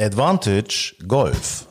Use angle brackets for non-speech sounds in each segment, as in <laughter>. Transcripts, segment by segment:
Advantage Golf.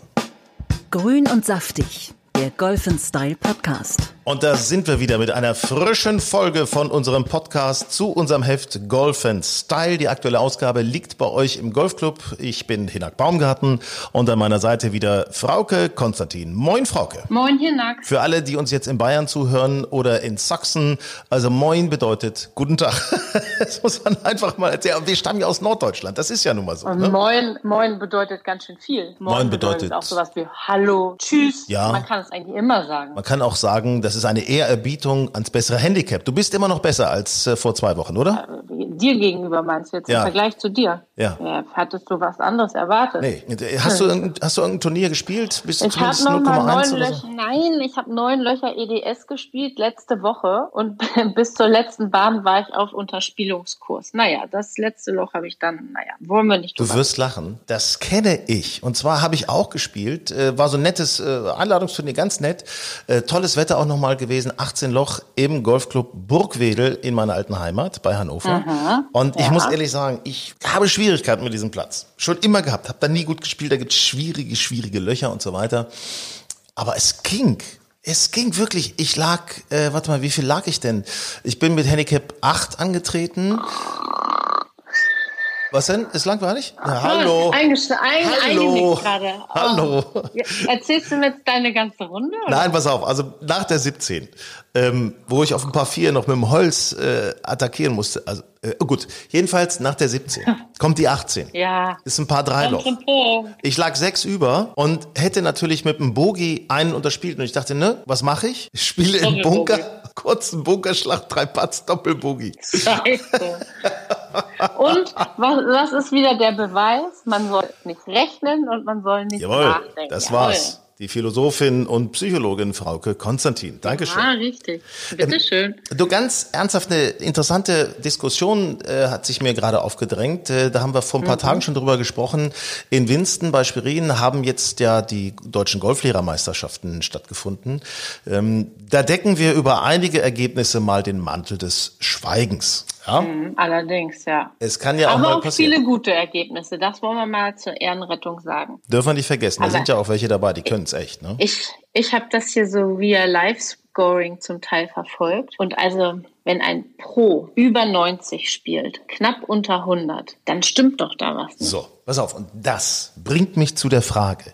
Grün und saftig, der Golf Style Podcast. Und da sind wir wieder mit einer frischen Folge von unserem Podcast zu unserem Heft Golf Style. Die aktuelle Ausgabe liegt bei euch im Golfclub. Ich bin Hinak Baumgarten und an meiner Seite wieder Frauke Konstantin. Moin Frauke. Moin, Hinak. Für alle, die uns jetzt in Bayern zuhören oder in Sachsen, also Moin bedeutet Guten Tag. <laughs> Das muss man einfach mal erzählen. Wir stammen ja aus Norddeutschland, das ist ja nun mal so. Ne? Moin, Moin bedeutet ganz schön viel. Moin bedeutet- auch sowas wie Hallo, Tschüss. Ja. Man kann es eigentlich immer sagen. Man kann auch sagen, das ist eine Ehrerbietung ans bessere Handicap. Du bist immer noch besser als äh, vor zwei Wochen, oder? Dir gegenüber meinst du jetzt Ja. im Vergleich zu dir? Ja. hattest du was anderes erwartet? Nee. Hast du, <laughs> irgendein- hast du irgendein Turnier gespielt? Bist Ich habe zumindest noch mal 0,1 neun Löcher. so? Nein, ich habe neun Löcher EDS gespielt letzte Woche und <laughs> bis zur letzten Bahn war ich auf Unterspielungskurs. Naja, das letzte Loch habe ich dann, naja, wollen wir nicht Du wirst lachen. Das kenne ich. Und zwar habe ich auch gespielt. Äh, war so ein nettes äh, Einladungsturnier, ganz nett. Äh, tolles Wetter auch nochmal gewesen. 18 Loch im Golfclub Burgwedel in meiner alten Heimat bei Hannover. Und ich muss ehrlich sagen, ich habe Schwierigkeiten mit diesem Platz. Schon immer gehabt. Habe da nie gut gespielt. Da gibt es schwierige, schwierige Löcher und so weiter. Aber es ging. Es ging wirklich. Ich lag, äh, warte mal, wie viel lag ich denn? Ich bin mit Handicap 8 angetreten. Was denn? Ist langweilig? Na, hallo. Eingesch ein, Hallo. gerade. <laughs> Oh. Hallo. Erzählst du mir jetzt deine ganze Runde? Oder? Nein, pass auf. Also nach der 17, ähm, wo ich auf ein paar vier noch mit dem Holz äh, attackieren musste. Also äh, gut, jedenfalls nach der 17 <laughs> kommt die 18. Ja. Ist ein paar Dreiloch. Apropos. Ich lag sechs über und hätte natürlich mit dem Bogi einen unterspielt. Und ich dachte, ne, was mache ich? Ich spiele im. Bunker, kurzen Bunkerschlag, drei Putts, Doppelbogi. Scheiße. Und was, was ist wieder der Beweis? Man soll nicht rechnen und man soll nicht Jawohl, nachdenken. das war's. Die Philosophin und Psychologin Frauke Konstantin. Dankeschön. Ah, richtig. Bitteschön. Du ganz ernsthaft eine interessante Diskussion äh, hat sich mir gerade aufgedrängt. Äh, da haben wir vor ein paar Tagen schon drüber gesprochen. In Winston bei Schwerin haben jetzt ja die deutschen Golflehrermeisterschaften stattgefunden. Ähm, da decken wir über einige Ergebnisse mal den Mantel des Schweigens. Ja? Allerdings, ja. Es kann ja auch Aber mal auch passieren. viele gute Ergebnisse. Das wollen wir mal zur Ehrenrettung sagen. Dürfen wir nicht vergessen. Da Aber- sind ja auch welche dabei, die können es echt. Ne? Ich, ich habe das hier so via Live-Scoring zum Teil verfolgt. Und also, wenn ein Pro über 90 spielt, knapp unter 100, dann stimmt doch da was nicht. So, pass auf. Und das bringt mich zu der Frage,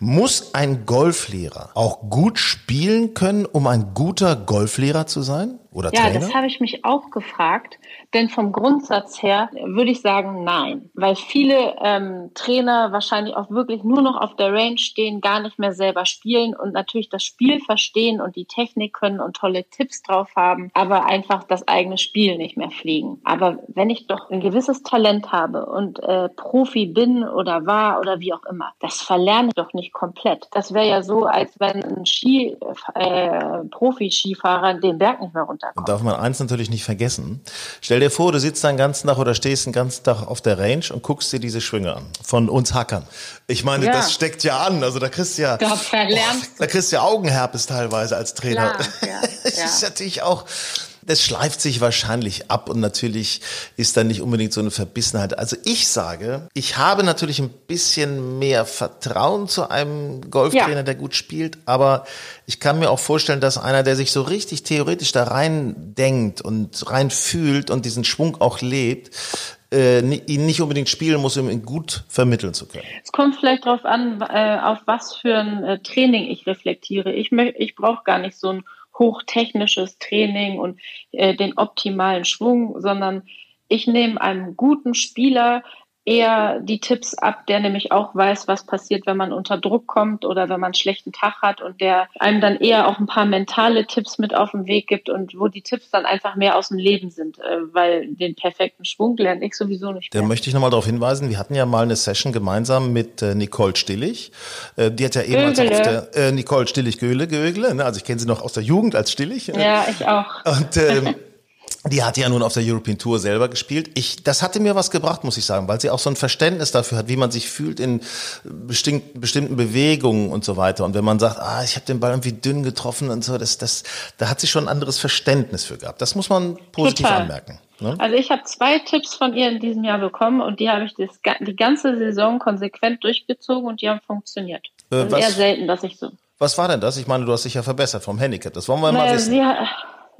muss ein Golflehrer auch gut spielen können, um ein guter Golflehrer zu sein? Oder Ja, Trainer? das habe ich mich auch gefragt. Denn vom Grundsatz her würde ich sagen, nein. Weil viele ähm, Trainer wahrscheinlich auch wirklich nur noch auf der Range stehen, gar nicht mehr selber spielen und natürlich das Spiel verstehen und die Technik können und tolle Tipps drauf haben, aber einfach das eigene Spiel nicht mehr fliegen. Aber wenn ich doch ein gewisses Talent habe und äh, Profi bin oder war oder wie auch immer, das verlerne ich doch nicht komplett. Das wäre ja so, als wenn ein Ski, äh, Profi-Skifahrer den Berg nicht mehr runterkommt. Und darf man eins natürlich nicht vergessen. Stell dir vor, du sitzt den ganzen Tag oder stehst den ganzen Tag auf der Range und guckst dir diese Schwünge an. Von uns Hackern. Ich meine, Ja. das steckt ja an. Also da kriegst du ja, Da verlernst da kriegst du ja Augenherpes teilweise als Trainer. Klar, ja, <laughs> das ja. ist natürlich auch, das schleift sich wahrscheinlich ab und natürlich ist da nicht unbedingt so eine Verbissenheit. Also ich sage, ich habe natürlich ein bisschen mehr Vertrauen zu einem Golftrainer, Ja. der gut spielt, aber ich kann mir auch vorstellen, dass einer, der sich so richtig theoretisch da rein denkt und rein fühlt und diesen Schwung auch lebt, äh, ihn nicht unbedingt spielen muss, um ihn gut vermitteln zu können. Es kommt vielleicht darauf an, äh, auf was für ein äh, Training ich reflektiere. Ich, ich brauche gar nicht so ein hochtechnisches Training und äh, den optimalen Schwung, sondern ich nehme einem guten Spieler eher die Tipps ab, der nämlich auch weiß, was passiert, wenn man unter Druck kommt oder wenn man einen schlechten Tag hat und der einem dann eher auch ein paar mentale Tipps mit auf den Weg gibt und wo die Tipps dann einfach mehr aus dem Leben sind, äh, weil den perfekten Schwung lerne ich sowieso nicht Da mehr. möchte ich nochmal darauf hinweisen, wir hatten ja mal eine Session gemeinsam mit äh, Nicole Stillig. Äh, die hat ja ehemals auf der, äh, Nicole Stillig-Göhle, Gögle, ne? also ich kenne sie noch aus der Jugend als Stillig. Ja, ich auch. Und ähm, <laughs> die hat ja nun auf der European Tour selber gespielt. Ich, das hatte mir was gebracht, muss ich sagen, weil sie auch so ein Verständnis dafür hat, wie man sich fühlt in bestimmten, bestimmten Bewegungen und so weiter. Und wenn man sagt, ah, ich habe den Ball irgendwie dünn getroffen und so, das, das, da hat sie schon ein anderes Verständnis für gehabt. Das muss man positiv Total. anmerken. Ne? Also ich habe zwei Tipps von ihr in diesem Jahr bekommen und die habe ich das, die ganze Saison konsequent durchgezogen und die haben funktioniert. Äh, Das ist was- eher selten, dass ich so. Was war denn das? Ich meine, du hast dich ja verbessert vom Handicap. Das wollen wir mal Naja, wissen. sie,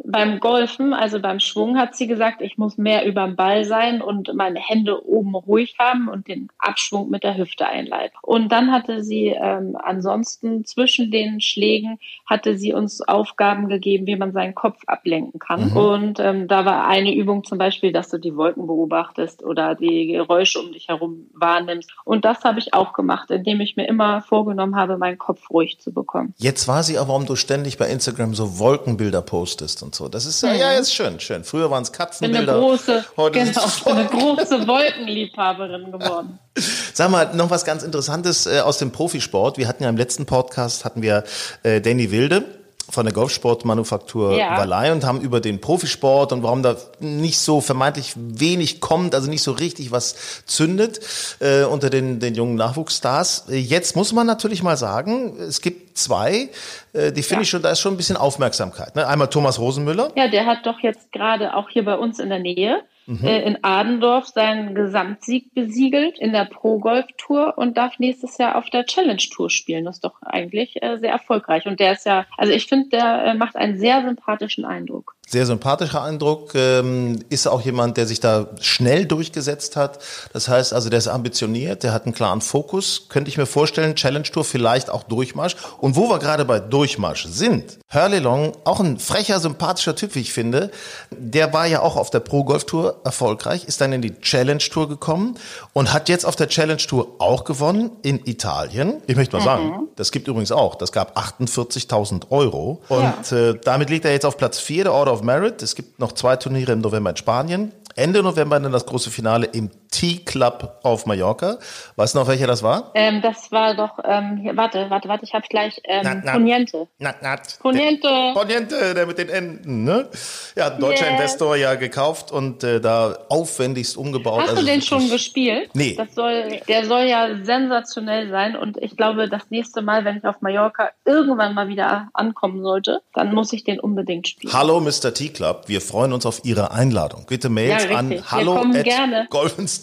beim Golfen, also beim Schwung, hat sie gesagt, ich muss mehr über den Ball sein und meine Hände oben ruhig haben und den Abschwung mit der Hüfte einleiten. Und dann hatte sie ähm, ansonsten zwischen den Schlägen hatte sie uns Aufgaben gegeben, wie man seinen Kopf ablenken kann. Mhm. Und ähm, da war eine Übung zum Beispiel, dass du die Wolken beobachtest oder die Geräusche um dich herum wahrnimmst. Und das habe ich auch gemacht, indem ich mir immer vorgenommen habe, meinen Kopf ruhig zu bekommen. Jetzt weiß ich aber, warum du ständig bei Instagram so Wolkenbilder postest und so. Das ist ja, ja, ist schön, schön. Früher waren es Katzenbilder. große, <laughs> heute genau, bin eine große Wolkenliebhaberin geworden. <laughs> Sag mal, noch was ganz Interessantes äh, aus dem Profisport. Wir hatten ja im letzten Podcast, hatten wir äh, Danny Wilde von der Golfsportmanufaktur Ja. Wallei und haben über den Profisport und warum da nicht so vermeintlich wenig kommt, also nicht so richtig was zündet äh, unter den, den jungen Nachwuchsstars. Jetzt muss man natürlich mal sagen, es gibt zwei, äh, die finde Ja. ich schon, da ist schon ein bisschen Aufmerksamkeit. Ne? Einmal Thomas Rosenmüller. Ja, der hat doch jetzt gerade auch hier bei uns in der Nähe Mhm. äh, in Adendorf seinen Gesamtsieg besiegelt in der Pro Golf Tour und darf nächstes Jahr auf der Challenge Tour spielen. Das ist doch eigentlich äh, sehr erfolgreich. Und der ist ja, also ich finde, der äh, macht einen sehr sympathischen Eindruck. Sehr sympathischer Eindruck, ähm, ist auch jemand, der sich da schnell durchgesetzt hat. Das heißt also, der ist ambitioniert, der hat einen klaren Fokus. Könnte ich mir vorstellen, Challenge Tour vielleicht auch Durchmarsch. Und wo wir gerade bei Durchmarsch sind, Hurley Long, auch ein frecher, sympathischer Typ, wie ich finde, der war ja auch auf der Pro Golf Tour erfolgreich, ist dann in die Challenge Tour gekommen und hat jetzt auf der Challenge Tour auch gewonnen in Italien. Ich möchte mal sagen, das gibt übrigens auch, das gab 48.000 Euro. Und äh, damit liegt er jetzt auf Platz 4 der Order of Merit. Es gibt noch zwei Turniere im November in Spanien. Ende November dann das große Finale im T-Club auf Mallorca. Weißt du noch, welcher das war? Ähm, das war doch, ähm, hier, warte, warte, warte, ich habe gleich ähm, Na, na. Poniente. Nat, nat. Poniente. Der, Poniente, der mit den Enden, ne? Ja, deutscher Yes. Investor ja gekauft und äh, da aufwendigst umgebaut. Hast Also du den schon gespielt? Nee. Das soll, der soll ja sensationell sein und ich glaube, das nächste Mal, wenn ich auf Mallorca irgendwann mal wieder ankommen sollte, dann muss ich den unbedingt spielen. Hallo Mr. T-Club, wir freuen uns auf Ihre Einladung. Bitte Mails Ja, an hallo at gerne.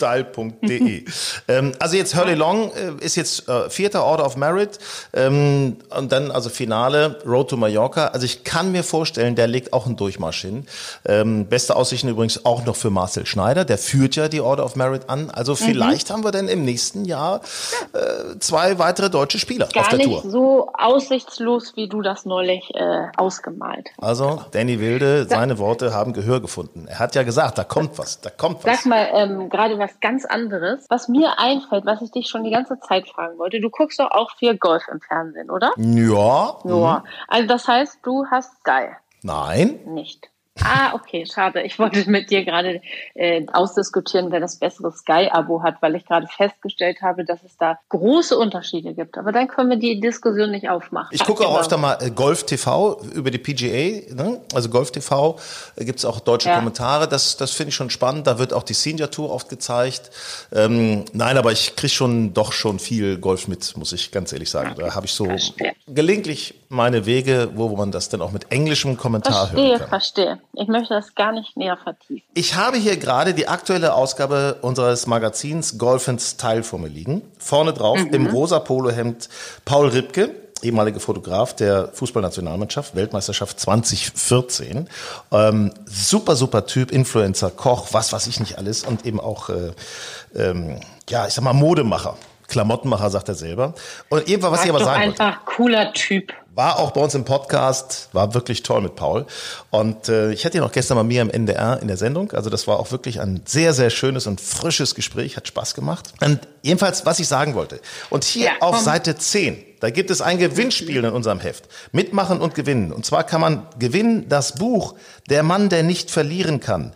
golfenstyle.de. ähm, also jetzt Hurley Long äh, ist jetzt äh, vierter Order of Merit ähm, und dann also Finale Road to Mallorca. Also ich kann mir vorstellen, der legt auch einen Durchmarsch hin. Ähm, beste Aussichten übrigens auch noch für Marcel Schneider, der führt ja die Order of Merit an. Also Mhm. vielleicht haben wir dann im nächsten Jahr äh, zwei weitere deutsche Spieler auf Gar der nicht Tour. so aussichtslos, wie du das neulich äh, ausgemalt hast. Also Danny Wilde, seine Worte haben Gehör gefunden. Er hat ja gesagt, da kommt was, da kommt was. Sag mal, ähm, gerade was ganz anderes, was mir einfällt, was ich dich schon die ganze Zeit fragen wollte. Du guckst doch auch viel Golf im Fernsehen, oder? Ja, Ja. Also das heißt, du hast Sky nein. nicht. Ah, okay, schade. Ich wollte mit dir gerade äh, ausdiskutieren, wer das bessere Sky-Abo hat, weil ich gerade festgestellt habe, dass es da große Unterschiede gibt. Aber dann können wir die Diskussion nicht aufmachen. Ich gucke auch Genau. öfter mal äh, Golf TV über die PGA, ne? also Golf TV, äh, gibt's auch deutsche Ja. Kommentare, das, das finde ich schon spannend, da wird auch die Senior Tour oft gezeigt. Ähm, nein, aber ich kriege schon doch schon viel Golf mit, muss ich ganz ehrlich sagen. Da habe ich so gelegentlich meine Wege, wo man das dann auch mit englischem Kommentar Verstehe, hören kann. verstehe. Ich möchte das gar nicht näher vertiefen. Ich habe hier gerade die aktuelle Ausgabe unseres Magazins Golf and Style vor mir liegen. Vorne drauf im rosa Polohemd Paul Ripke, ehemaliger Fotograf der Fußballnationalmannschaft, Weltmeisterschaft 2014. Ähm, super, super Typ, Influencer, Koch, was weiß ich nicht alles und eben auch, äh, ähm, ja, ich sag mal Modemacher. Klamottenmacher, sagt er selber. Und eben, was ich aber sagen wollte. einfach cooler Typ. War auch bei uns im Podcast, war wirklich toll mit Paul. Und äh, ich hatte ihn auch gestern bei mir im NDR in der Sendung. Also das war auch wirklich ein sehr, sehr schönes und frisches Gespräch, hat Spaß gemacht. Und jedenfalls, was ich sagen wollte. Und hier Ja, auf. Seite 10, da gibt es ein Gewinnspiel in unserem Heft. Mitmachen und gewinnen. Und zwar kann man gewinnen das Buch Der Mann, der nicht verlieren kann.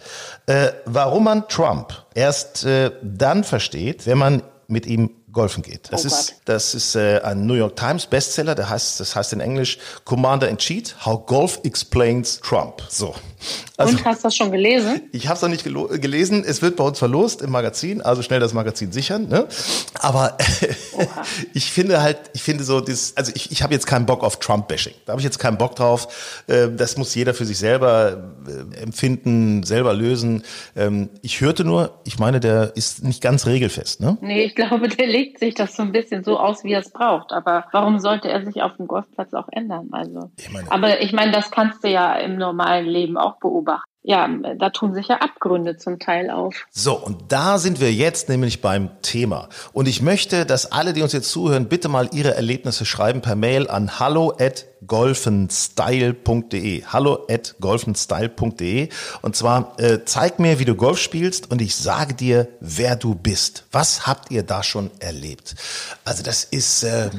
Äh, warum man Trump erst äh, dann versteht, wenn man mit ihm golfen geht. Das Oh ist, das ist äh, ein New York Times Bestseller, der heißt, das heißt in Englisch Commander in Chief, How Golf Explains Trump. So. Also, Und hast du das schon gelesen? <laughs> ich habe es noch nicht gelesen. Es wird bei uns verlost im Magazin, also schnell das Magazin sichern. Ne? Aber <laughs> ich finde halt, ich finde so, das, also ich, ich habe jetzt keinen Bock auf Trump-Bashing. Da habe ich jetzt keinen Bock drauf. Äh, Das muss jeder für sich selber äh, empfinden, selber lösen. Ähm, Ich hörte nur, ich meine, der ist nicht ganz regelfest. Ne? Nee, ich glaube, der legt sich das so ein bisschen so aus, wie er es braucht. Aber warum sollte er sich auf dem Golfplatz auch ändern? Also, Ich aber ich meine, das kannst du ja im normalen Leben auch beobachten. Ja, da tun sich ja Abgründe zum Teil auf. So, und da sind wir jetzt nämlich beim Thema. Und ich möchte, dass alle, die uns jetzt zuhören, bitte mal ihre Erlebnisse schreiben per Mail an hallo at golfenstyle.de. Hallo at golfenstyle.de. Und zwar äh, zeig mir, wie du Golf spielst und ich sage dir, wer du bist. Was habt ihr da schon erlebt? Also das ist, äh,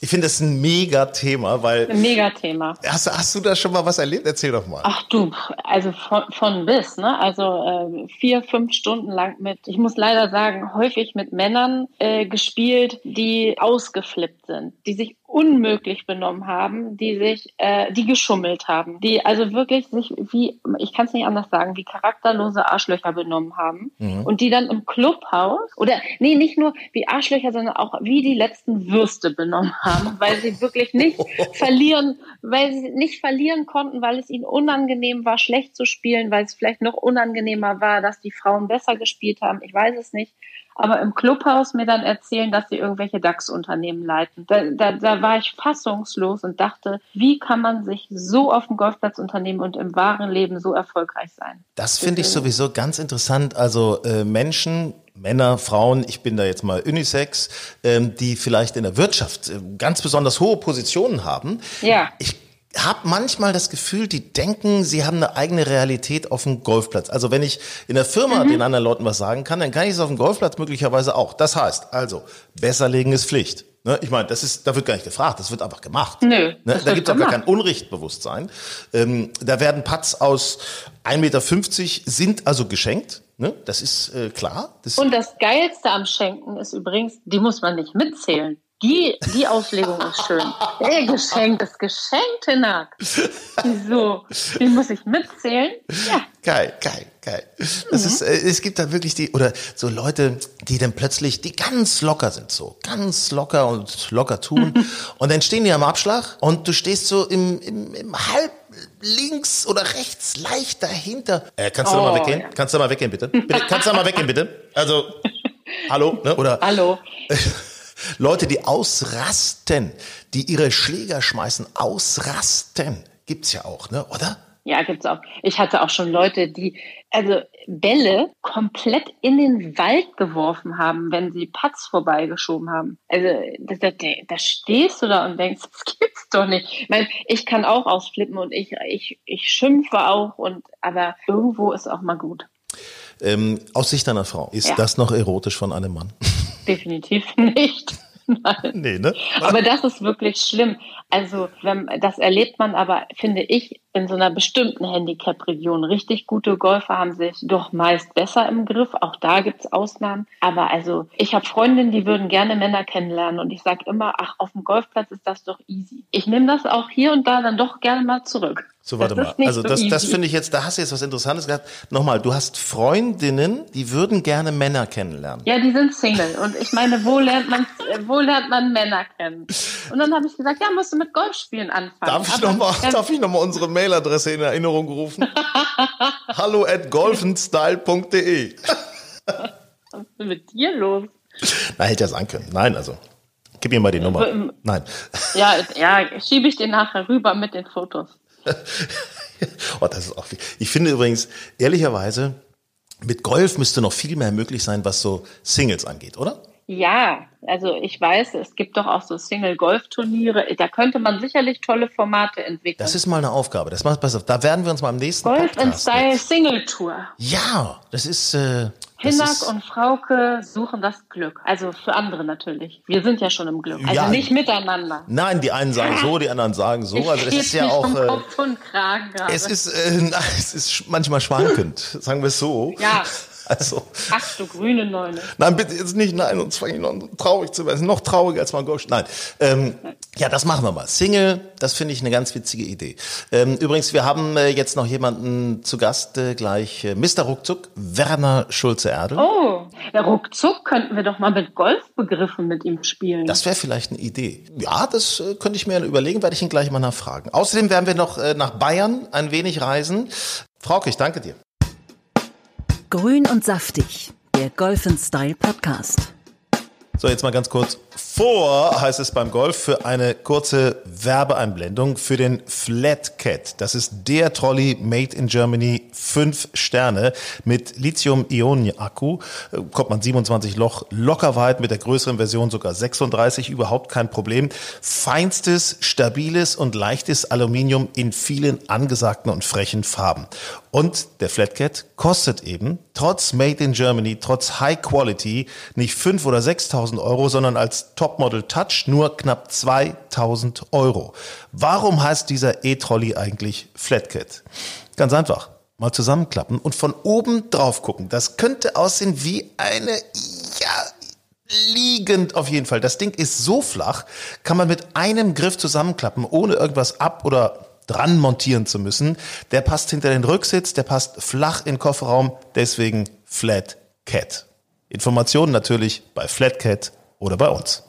ich finde das ein mega Thema, weil Ein Megathema. hast, du- hast du da schon mal was erlebt? Erzähl doch mal. Ach du, also von, von bis, ne? Also äh, vier, fünf Stunden lang mit, ich muss leider sagen, häufig mit Männern äh, gespielt, die ausgeflippt sind, die sich unmöglich benommen haben, die sich, äh, die geschummelt haben, die also wirklich sich wie, ich kann es nicht anders sagen, wie charakterlose Arschlöcher benommen haben und die dann im Clubhaus oder nee, nicht nur wie Arschlöcher, sondern auch wie die letzten Würste benommen haben, weil sie wirklich nicht <laughs> verlieren, weil sie nicht verlieren konnten, weil es ihnen unangenehm war, schlecht zu spielen, weil es vielleicht noch unangenehmer war, dass die Frauen besser gespielt haben. Ich weiß es nicht. Aber im Clubhaus mir dann erzählen, dass sie irgendwelche DAX-Unternehmen leiten. Da, da, da war ich fassungslos und dachte, wie kann man sich so auf dem Golfplatz unternehmen und im wahren Leben so erfolgreich sein? Das finde ich sowieso ganz interessant. Also äh, Menschen, Männer, Frauen, ich bin da jetzt mal Unisex, ähm, die vielleicht in der Wirtschaft äh, ganz besonders hohe Positionen haben. Ja. Ich habe manchmal das Gefühl, die denken, sie haben eine eigene Realität auf dem Golfplatz. Also wenn ich in der Firma den anderen Leuten was sagen kann, dann kann ich es auf dem Golfplatz möglicherweise auch. Das heißt, also, besser legen ist Pflicht. Ne? Ich meine, das ist, da wird gar nicht gefragt, das wird einfach gemacht. Nö, Ne? Da gibt es auch gar kein Unrichtbewusstsein. Ähm, da werden Putts aus 1,50 Meter sind also geschenkt. Ne? Das ist äh, klar. Das, Und das Geilste am Schenken ist übrigens, die muss man nicht mitzählen. Die, die Auslegung ist schön. Ey, geschenkt ist geschenkt, Hinak. Wieso? Die muss ich mitzählen? Ja. Geil, geil, geil. Das ist, äh, es gibt da wirklich die, oder so Leute, die dann plötzlich, die ganz locker sind, so ganz locker und locker tun. und dann stehen die am Abschlag und du stehst so im, im, im halb links oder rechts leicht dahinter. Äh, kannst du da mal Oh, weggehen? ja. Kannst du da mal weggehen, bitte? bitte? Kannst du da mal weggehen, bitte? Also, hallo, ne? Oder <laughs> Hallo. <laughs> Leute, die ausrasten, die ihre Schläger schmeißen, ausrasten. Gibt's ja auch, ne? Oder? Ja, gibt's auch. Ich hatte auch schon Leute, die also Bälle komplett in den Wald geworfen haben, wenn sie Putts vorbeigeschoben haben. Also da, da, da stehst du da und denkst, das gibt's doch nicht. Ich meine, ich kann auch ausflippen und ich, ich, ich schimpfe auch und aber irgendwo ist auch mal gut. Ähm, aus Sicht einer Frau, ist Ja. das noch erotisch von einem Mann? <laughs> Definitiv <laughs> nicht. Nein. nee, ne? Aber das ist wirklich schlimm. Also, wenn, das erlebt man aber, finde ich, in so einer bestimmten Handicap-Region. Richtig gute Golfer haben sich doch meist besser im Griff. Auch da gibt's Ausnahmen. Aber also, ich habe Freundinnen, die würden gerne Männer kennenlernen. Und ich sage immer, ach, auf dem Golfplatz ist das doch easy. Ich nehme das auch hier und da dann doch gerne mal zurück. So, warte Das mal. Also so das, das easy. finde ich jetzt, da hast du jetzt was Interessantes gehabt. Nochmal, du hast Freundinnen, die würden gerne Männer kennenlernen. Ja, die sind Single. Und ich meine, wo lernt man, wo lernt man Männer kennen? Und dann habe ich gesagt, ja, musst du mit Golfspielen anfangen. Darf ich nochmal darf ich noch mal unsere Mailadresse in Erinnerung rufen? <laughs> Hallo at golfenstyle.de. Was ist denn mit dir los? Na, hätte ja sein können. Nein, also. Gib mir mal die Nummer. ähm, Nein. Ja, ja, schiebe ich dir nachher rüber mit den Fotos. <laughs> Oh, das ist auch viel. Ich finde übrigens, ehrlicherweise, mit Golf müsste noch viel mehr möglich sein, was so Singles angeht, oder? Ja, also ich weiß, es gibt doch auch so Single-Golf-Turniere. Da könnte man sicherlich tolle Formate entwickeln. Das ist mal eine Aufgabe. Das macht, pass auf, da werden wir uns mal am nächsten Golf Podcast Style mit- Single Tour. Ja, das ist. Äh, Hinnack und Frauke suchen das Glück. Also für andere natürlich. Wir sind ja schon im Glück. Also Ja. nicht miteinander. Nein, die einen sagen so, die anderen sagen so. Ich Also das ist ja auch. Äh, Kopf und Kragen gerade. es ist, äh, <laughs> es ist manchmal schwankend, sagen wir es so. Ja. <laughs> Also, Ach du grüne Neune. nein, bitte jetzt nicht, nein, uns fange ich noch traurig zu werden. Noch trauriger als mal Ghost. Nein. Ähm, ja, das machen wir mal. Single, das finde ich eine ganz witzige Idee. Ähm, übrigens, wir haben äh, jetzt noch jemanden zu Gast, äh, gleich äh, Mr. Ruckzuck, Werner Schulze-Erdel. Oh, ja, ruckzuck könnten wir doch mal mit Golfbegriffen mit ihm spielen. Das wäre vielleicht eine Idee. Ja, das äh, könnte ich mir überlegen, werde ich ihn gleich mal nachfragen. Außerdem werden wir noch äh, nach Bayern ein wenig reisen. Frauke, ich danke dir. Grün und saftig, der Golf Style Podcast. So, jetzt mal ganz kurz. Vor heißt es beim Golf für eine kurze Werbeeinblendung für den Flat Cat. Das ist der Trolley made in Germany, fünf Sterne mit Lithium-Ionen-Akku. Kommt man 27 Loch locker weit, mit der größeren Version sogar 36, überhaupt kein Problem. Feinstes, stabiles und leichtes Aluminium in vielen angesagten und frechen Farben. Und der Flat Cat kostet eben, trotz Made in Germany, trotz High Quality, nicht 5.000 oder 6.000 Euro, sondern als Topmodel Touch nur knapp 2.000 Euro. Warum heißt dieser E-Trolley eigentlich Flat Cat? Ganz einfach. Mal zusammenklappen und von oben drauf gucken. Das könnte aussehen wie eine, ja, liegend auf jeden Fall. Das Ding ist so flach, kann man mit einem Griff zusammenklappen, ohne irgendwas ab oder dran montieren zu müssen. Der passt hinter den Rücksitz, der passt flach in den Kofferraum, deswegen Flat Cat. Informationen natürlich bei Flat Cat oder bei uns.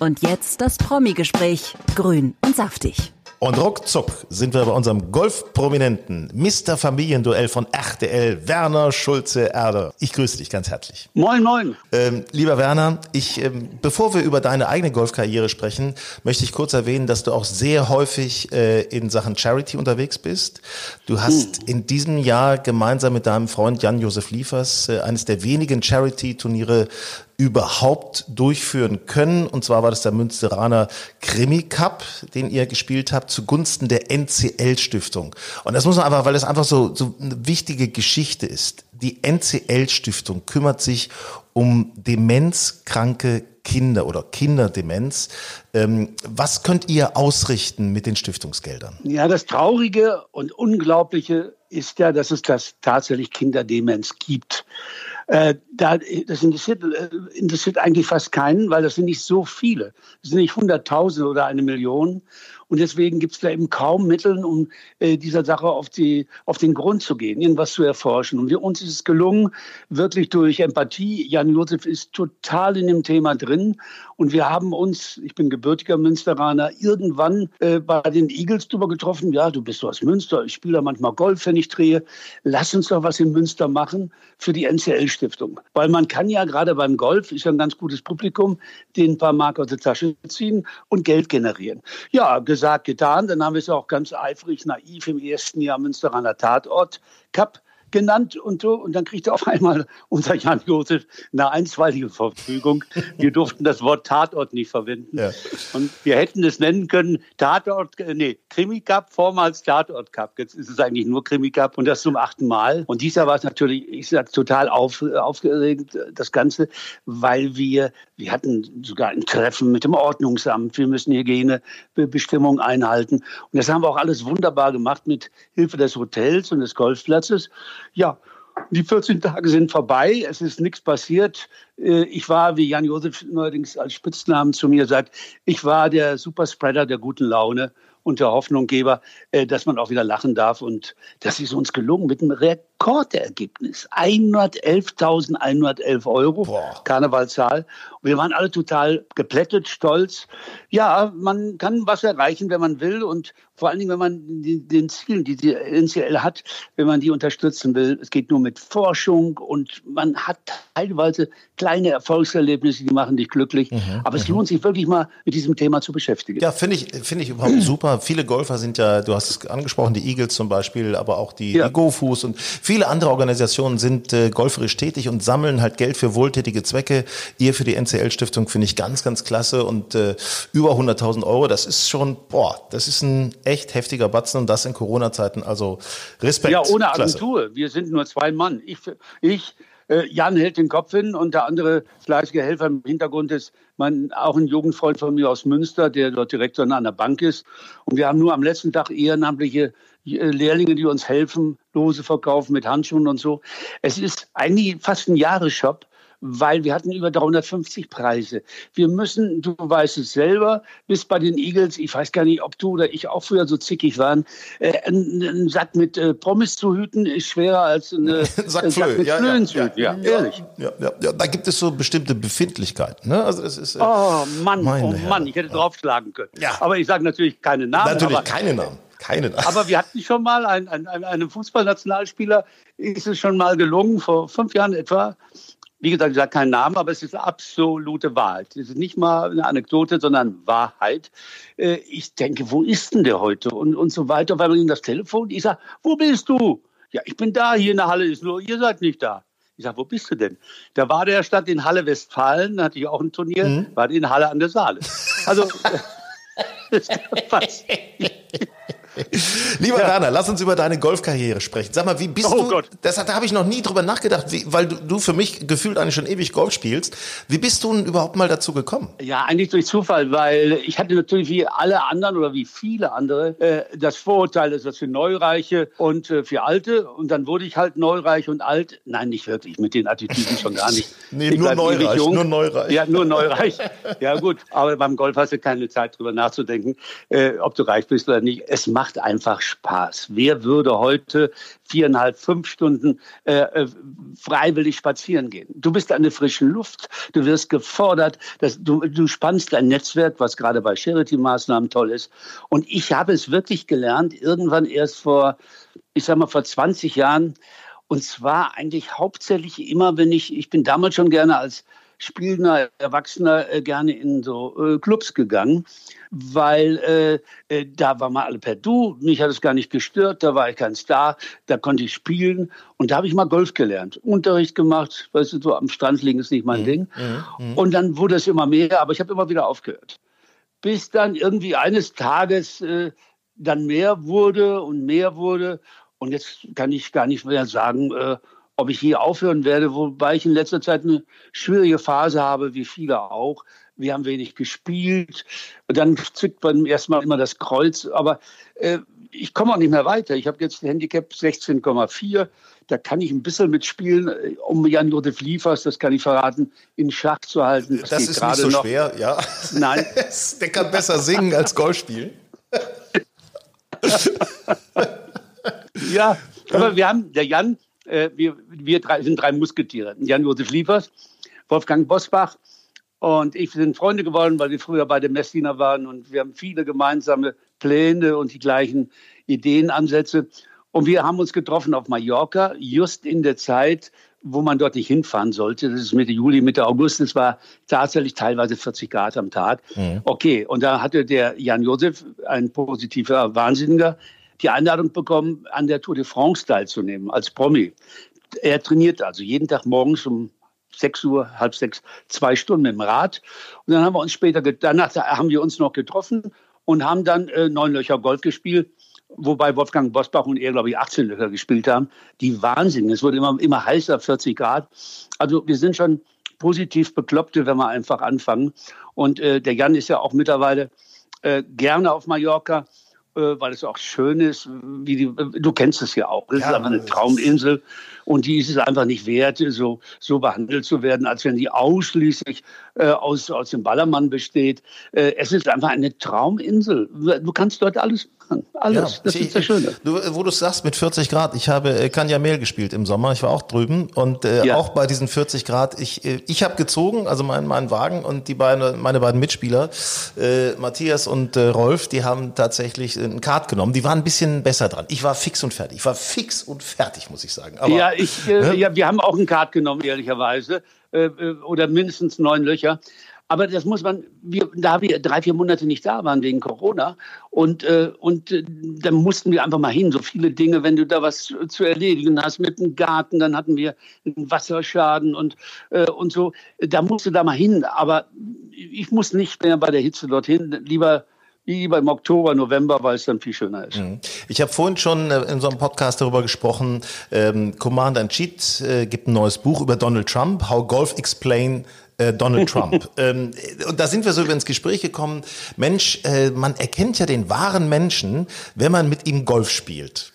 Und jetzt das Promi-Gespräch. Grün und saftig. Und ruckzuck sind wir bei unserem Golfprominenten, Mr. Familienduell von RTL, Werner Schulze-Erder. Ich grüße dich ganz herzlich. Moin, moin. Ähm, lieber Werner, ich, ähm, bevor wir über deine eigene Golfkarriere sprechen, möchte ich kurz erwähnen, dass du auch sehr häufig äh, in Sachen Charity unterwegs bist. Du hast in diesem Jahr gemeinsam mit deinem Freund Jan-Josef Liefers äh, eines der wenigen Charity-Turniere überhaupt durchführen können. Und zwar war das der Münsteraner Krimi Cup, den ihr gespielt habt, zugunsten der NCL-Stiftung. Und das muss man aber, weil das einfach so, so eine wichtige Geschichte ist. Die NCL-Stiftung kümmert sich um demenzkranke Kinder oder Kinderdemenz. Ähm, was könnt ihr ausrichten mit den Stiftungsgeldern? Ja, das Traurige und Unglaubliche ist ja, dass es das tatsächlich Kinderdemenz gibt. Äh, da, das interessiert, äh, interessiert eigentlich fast keinen, weil das sind nicht so viele. Das sind nicht Hunderttausende oder eine Million. Und deswegen gibt es da eben kaum Mittel, um äh, dieser Sache auf, die, auf den Grund zu gehen, irgendwas zu erforschen. Und wir, uns ist es gelungen, wirklich durch Empathie. Jan Josef ist total in dem Thema drin. Und wir haben uns, ich bin gebürtiger Münsteraner, irgendwann äh, bei den Eagles drüber getroffen. Ja, du bist aus Münster, ich spiele da manchmal Golf, wenn ich drehe. Lass uns doch was in Münster machen für die NCL-Stiftung. Weil man kann ja gerade beim Golf, ist ja ein ganz gutes Publikum, den paar Mark aus der Tasche ziehen und Geld generieren. Ja, gesagt, getan. Dann haben wir es auch ganz eifrig, naiv im ersten Jahr Münsteraner Tatort Cup genannt und so. Und dann kriegte auf einmal unser Jan Josef eine einstweilige Verfügung. Wir durften das Wort Tatort nicht verwenden. Ja. Und wir hätten es nennen können Tatort, äh, nee, Krimi Cup, vormals Tatort Cup. Jetzt ist es eigentlich nur Krimi Cup und das zum achten Mal. Und dieser war es natürlich, ich sag, total auf, aufgeregt, das Ganze, weil wir, wir hatten sogar ein Treffen mit dem Ordnungsamt. Wir müssen Hygienebestimmungen einhalten. Und das haben wir auch alles wunderbar gemacht mit Hilfe des Hotels und des Golfplatzes. Ja, die 14 Tage sind vorbei, es ist nichts passiert. Äh, Ich war, wie Jan Josef neuerdings als Spitznamen zu mir sagt, ich war der Superspreader der guten Laune und der Hoffnunggeber, äh, dass man auch wieder lachen darf. Und das ist uns gelungen mit einem Rekordergebnis. 111.111 Euro, Boah. Karnevalzahl. Wir waren alle total geplättet, stolz. Ja, man kann was erreichen, wenn man will und vor allen Dingen, wenn man die, den Zielen, die die NCL hat, wenn man die unterstützen will. Es geht nur mit Forschung und man hat teilweise kleine Erfolgserlebnisse, die machen dich glücklich. Aber es lohnt sich wirklich mal mit diesem Thema zu beschäftigen. Ja, finde ich, finde ich überhaupt super. Viele Golfer sind ja, du hast es angesprochen, die Eagles zum Beispiel, aber auch die, Ja. die Go-Fus und viele andere Organisationen sind äh, golferisch tätig und sammeln halt Geld für wohltätige Zwecke. Ihr für die NCL-Stiftung finde ich ganz, ganz klasse und äh, über 100.000 Euro, das ist schon, boah, das ist ein echt heftiger Batzen und das in Corona-Zeiten, also Respekt. Ja, ohne Agentur. Klasse. Wir sind nur zwei Mann. Ich, ich äh, Jan hält den Kopf hin und der andere fleißige Helfer im Hintergrund ist mein, auch ein Jugendfreund von mir aus Münster, der dort Direktor an einer Bank ist. Und wir haben nur am letzten Tag ehrenamtliche Lehrlinge, die uns helfen, Lose verkaufen mit Handschuhen und so. Es ist eigentlich fast ein Jahresshop weil wir hatten über 350 Preise. Wir müssen, du weißt es selber, bis bei den Eagles, ich weiß gar nicht, ob du oder ich auch früher so zickig waren, äh, einen Sack mit äh, Pommes zu hüten ist schwerer als <laughs> eine, Sack, ein Sack mit ja, Flöhen ja, zu hüten. Ja, ja, ehrlich. Ja, ja, ja, da gibt es so bestimmte Befindlichkeiten. Ne? Also das ist, äh, oh Mann, oh Mann, ich hätte draufschlagen können. Ja. Aber ich sage natürlich keine Namen. Natürlich keine Namen. Keine Namen. <laughs> Aber wir hatten schon mal einen, einen, einem Fußballnationalspieler, ist es schon mal gelungen, vor fünf Jahren etwa, wie gesagt, ich sage keinen Namen, aber es ist absolute Wahrheit. Es ist nicht mal eine Anekdote, sondern Wahrheit. Äh, ich denke, wo ist denn der heute? Und, und so weiter. Weil man ihm das Telefon, ich sage, wo bist du? Ja, ich bin da, hier in der Halle ist nur, ihr seid nicht da. Ich sage, wo bist du denn? Da war der Stadt in Halle Westfalen, da hatte ich auch ein Turnier, mhm. war in Halle an der Saale. Also, <laughs> <laughs> das passt. <laughs> Lieber ja. Werner, lass uns über deine Golfkarriere sprechen. Sag mal, wie bist oh du? Gott. Das da habe ich noch nie drüber nachgedacht, wie, weil du, du für mich gefühlt eigentlich schon ewig Golf spielst. Wie bist du denn überhaupt mal dazu gekommen? Ja, eigentlich durch Zufall, weil ich hatte natürlich wie alle anderen oder wie viele andere äh, das Vorurteil, dass das für Neureiche und äh, für Alte. Und dann wurde ich halt neureich und alt. Nein, nicht wirklich, mit den Attitüden schon gar nicht. <laughs> nee, nur neureich, nur neureich. Ja, nur neureich. ja gut, aber beim Golf hast du keine Zeit drüber nachzudenken, äh, ob du reich bist oder nicht. Es macht macht einfach Spaß. Wer würde heute viereinhalb, fünf Stunden äh, äh, freiwillig spazieren gehen? Du bist an der frischen Luft, du wirst gefordert, dass du, du spannst dein Netzwerk, was gerade bei Charity-Maßnahmen toll ist. Und ich habe es wirklich gelernt, irgendwann erst vor, ich sag mal, vor 20 Jahren, und zwar eigentlich hauptsächlich immer, wenn ich, ich bin damals schon gerne als spielender Erwachsener äh, gerne in so äh, Clubs gegangen, weil äh, äh, da war mal alle per Du, mich hat es gar nicht gestört, da war ich kein Star, da konnte ich spielen und da habe ich mal Golf gelernt, Unterricht gemacht, weißt du, so am Strand liegen ist nicht mein mhm. Ding. Mhm. Und dann wurde es immer mehr, aber ich habe immer wieder aufgehört. Bis dann irgendwie eines Tages äh, dann mehr wurde und mehr wurde und jetzt kann ich gar nicht mehr sagen, äh, ob ich hier aufhören werde, wobei ich in letzter Zeit eine schwierige Phase habe, wie viele auch. Wir haben wenig gespielt. Dann zückt man erstmal immer das Kreuz. Aber äh, ich komme auch nicht mehr weiter. Ich habe jetzt ein Handicap 16,4. Da kann ich ein bisschen mitspielen, äh, um Jan Josef Liefers, das kann ich verraten, in Schach zu halten. Das, das ist nicht so noch. schwer, ja. Nein. <laughs> Der kann besser singen als Golf spielen. <laughs> ja, aber wir haben, der Jan, äh, wir, wir drei, sind drei Musketiere. Jan-Josef Liefers, Wolfgang Bosbach und ich sind Freunde geworden, weil wir früher beide Messdiener waren und wir haben viele gemeinsame Pläne und die gleichen Ideenansätze. Und wir haben uns getroffen auf Mallorca, just in der Zeit, wo man dort nicht hinfahren sollte. Das ist Mitte Juli, Mitte August. Es war tatsächlich teilweise 40 Grad am Tag. Mhm. Okay, und da hatte der Jan Josef, ein positiver Wahnsinniger, die Einladung bekommen, an der Tour de France teilzunehmen, als Promi. Er trainiert also jeden Tag morgens um 6 Uhr, halb sechs, zwei Stunden dem Rad. Und dann haben wir uns später, danach haben wir uns noch getroffen und haben dann äh, neun Löcher Golf gespielt, wobei Wolfgang Bosbach und er, glaube ich, 18 Löcher gespielt haben. Die Wahnsinn. Es wurde immer, immer heißer, 40 Grad. Also wir sind schon positiv Bekloppte, wenn wir einfach anfangen. Und äh, der Jan ist ja auch mittlerweile äh, gerne auf Mallorca. Äh, weil es auch schön ist, wie die, du kennst es ja auch. Es ja, ist einfach eine Trauminsel und die ist es einfach nicht wert, so, so behandelt zu werden, als wenn die ausschließlich äh, aus, aus dem Ballermann besteht. Äh, es ist einfach eine Trauminsel. Du kannst dort alles machen. Alles. Ja, das ich, ist das Schöne. Du, wo du sagst, mit 40 Grad, ich habe äh, Kanja Mehl gespielt im Sommer. Ich war auch drüben und äh, ja. auch bei diesen 40 Grad. Ich, äh, ich habe gezogen, also mein, mein Wagen und die beiden, meine beiden Mitspieler, äh, Matthias und äh, Rolf, die haben tatsächlich einen Kart genommen. Die waren ein bisschen besser dran. Ich war fix und fertig. Ich war fix und fertig, muss ich sagen. Aber, ja, ich, äh, ne? ja, wir haben auch einen Kart genommen, ehrlicherweise. Äh, äh, oder mindestens neun Löcher. Aber das muss man, wir, da wir drei, vier Monate nicht da waren wegen Corona und, äh, und äh, dann mussten wir einfach mal hin. So viele Dinge, wenn du da was zu erledigen hast mit dem Garten, dann hatten wir einen Wasserschaden und, äh, und so. Da musst du da mal hin. Aber ich muss nicht mehr bei der Hitze dorthin. Lieber lieber im Oktober, November, weil es dann viel schöner ist. Mhm. Ich habe vorhin schon äh, in unserem Podcast darüber gesprochen, ähm, Command and Cheat äh, gibt ein neues Buch über Donald Trump, How Golf Explain äh, Donald <laughs> Trump. ähm, und da sind wir so über ins Gespräch gekommen. Mensch, äh, man erkennt ja den wahren Menschen, wenn man mit ihm Golf spielt.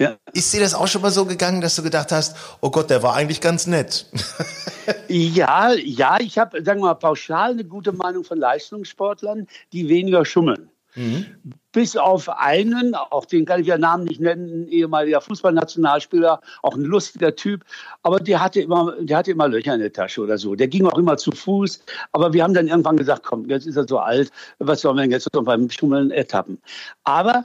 Ja. Ist dir das auch schon mal so gegangen, dass du gedacht hast, oh Gott, der war eigentlich ganz nett? <laughs> ja, ja, ich habe, sagen wir mal, pauschal eine gute Meinung von Leistungssportlern, die weniger schummeln. Mhm. Bis auf einen, auch den kann ich ja Namen nicht nennen, ein ehemaliger Fußballnationalspieler, auch ein lustiger Typ, aber der hatte immer, der hatte immer Löcher in der Tasche oder so. Der ging auch immer zu Fuß, aber wir haben dann irgendwann gesagt, komm, jetzt ist er so alt, was sollen wir denn jetzt noch beim Schummeln ertappen? Aber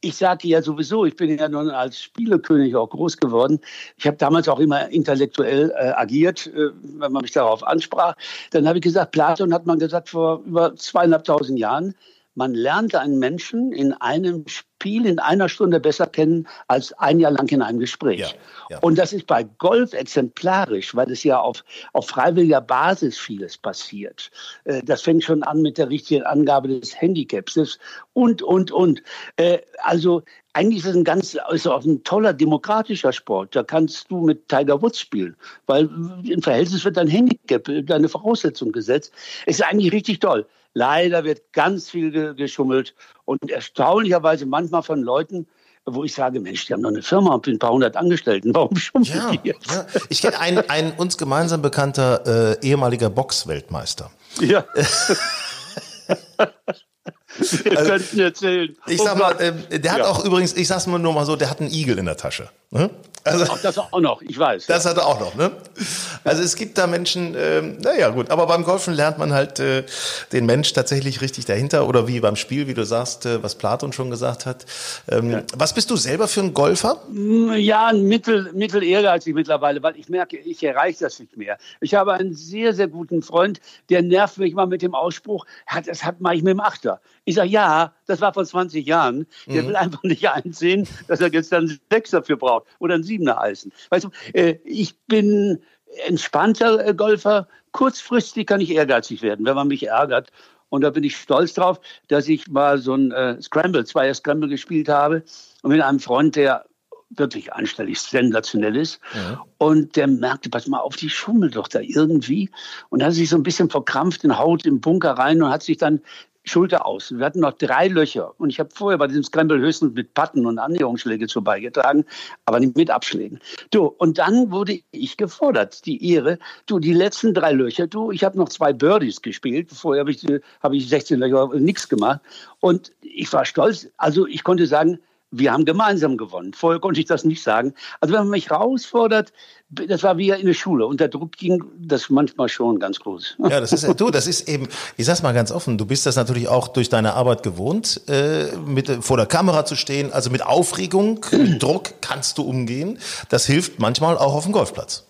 ich sage ja sowieso, ich bin ja nun als Spielekönig auch groß geworden. Ich habe damals auch immer intellektuell äh, agiert, äh, wenn man mich darauf ansprach. Dann habe ich gesagt, Platon hat man gesagt vor über zweieinhalbtausend Jahren, man lernt einen Menschen in einem Spiel in einer Stunde besser kennen als ein Jahr lang in einem Gespräch. Ja, ja. Und das ist bei Golf exemplarisch, weil es ja auf, auf freiwilliger Basis vieles passiert. Äh, das fängt schon an mit der richtigen Angabe des Handicaps und, und, und. Äh, also eigentlich ist es ein ganz, ist auch ein toller demokratischer Sport. Da kannst du mit Tiger Woods spielen, weil im Verhältnis wird dein Handicap, deine Voraussetzung gesetzt. Es ist eigentlich richtig toll. Leider wird ganz viel geschummelt und erstaunlicherweise manchmal von Leuten, wo ich sage, Mensch, die haben noch eine Firma und ein paar hundert Angestellten, warum schummeln ja, die jetzt? Ja. Ich kenne einen, einen uns gemeinsam bekannter äh, ehemaliger Boxweltmeister. Ja. <laughs> <laughs> Wir also, könnten erzählen. Ich sag mal, äh, der hat ja. auch übrigens, ich sag's nur mal so, der hat einen Igel in der Tasche. Ne? Also, auch das auch noch, ich weiß. Das ja. hat er auch noch, ne? Also es gibt da Menschen, ähm, naja gut, aber beim Golfen lernt man halt äh, den Mensch tatsächlich richtig dahinter oder wie beim Spiel, wie du sagst, äh, was Platon schon gesagt hat. Ähm, ja. Was bist du selber für ein Golfer? Mm, ja, mittel, mittel ehrgeizig mittlerweile, weil ich merke, ich erreiche das nicht mehr. Ich habe einen sehr, sehr guten Freund, der nervt mich mal mit dem Ausspruch, das hat mache ich mit dem Achter. Ich sage, ja, das war vor 20 Jahren. Der mhm. will einfach nicht einsehen, dass er jetzt dann sechs dafür braucht oder einen Siebener heißen. Weißt du, äh, ich bin entspannter äh, Golfer. Kurzfristig kann ich ehrgeizig werden, wenn man mich ärgert. Und da bin ich stolz drauf, dass ich mal so ein äh, Scramble, Zweier Scramble gespielt habe. Und mit einem Freund, der wirklich anständig sensationell ist. Ja. Und der merkte, pass mal auf, die schummelt doch da irgendwie. Und hat sich so ein bisschen verkrampft in Haut im Bunker rein und hat sich dann Schulter aus. Wir hatten noch drei Löcher. Und ich habe vorher bei diesem Scramble höchstens mit Patten und Annäherungsschläge zu beigetragen, aber nicht mit Abschlägen. Du, und dann wurde ich gefordert, die Ehre. Du, die letzten drei Löcher, du, ich habe noch zwei Birdies gespielt. Vorher habe ich, hab ich 16 Löcher nichts gemacht. Und ich war stolz. Also ich konnte sagen, wir haben gemeinsam gewonnen. Vorher konnte ich das nicht sagen. Also wenn man mich herausfordert, das war wie in der Schule. Und der Druck ging das manchmal schon ganz groß. Ja, das ist du, das ist eben, ich sag's mal ganz offen, du bist das natürlich auch durch deine Arbeit gewohnt, äh, mit vor der Kamera zu stehen. Also mit Aufregung, mit Druck kannst du umgehen. Das hilft manchmal auch auf dem Golfplatz.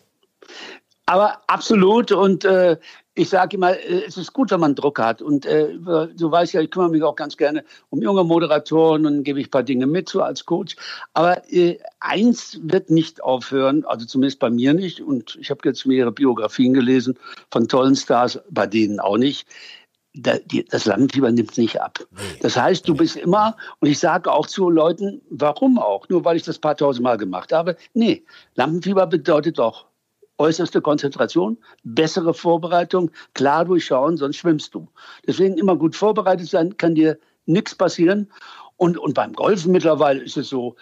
Aber absolut. Und äh, ich sage immer, äh, es ist gut, wenn man Druck hat. Und äh, du weißt ja, ich kümmere mich auch ganz gerne um junge Moderatoren und gebe ich ein paar Dinge mit so als Coach. Aber äh, eins wird nicht aufhören, also zumindest bei mir nicht. Und ich habe jetzt mehrere Biografien gelesen von tollen Stars, bei denen auch nicht. das Lampenfieber nimmt nicht ab. Das heißt, du bist immer, und ich sage auch zu Leuten, warum auch? Nur weil ich das paar tausend Mal gemacht habe? Nee, Lampenfieber bedeutet doch äußerste Konzentration, bessere Vorbereitung, klar durchschauen, sonst schwimmst du. Deswegen immer gut vorbereitet sein, kann dir nichts passieren. Und, und beim Golfen mittlerweile ist es so,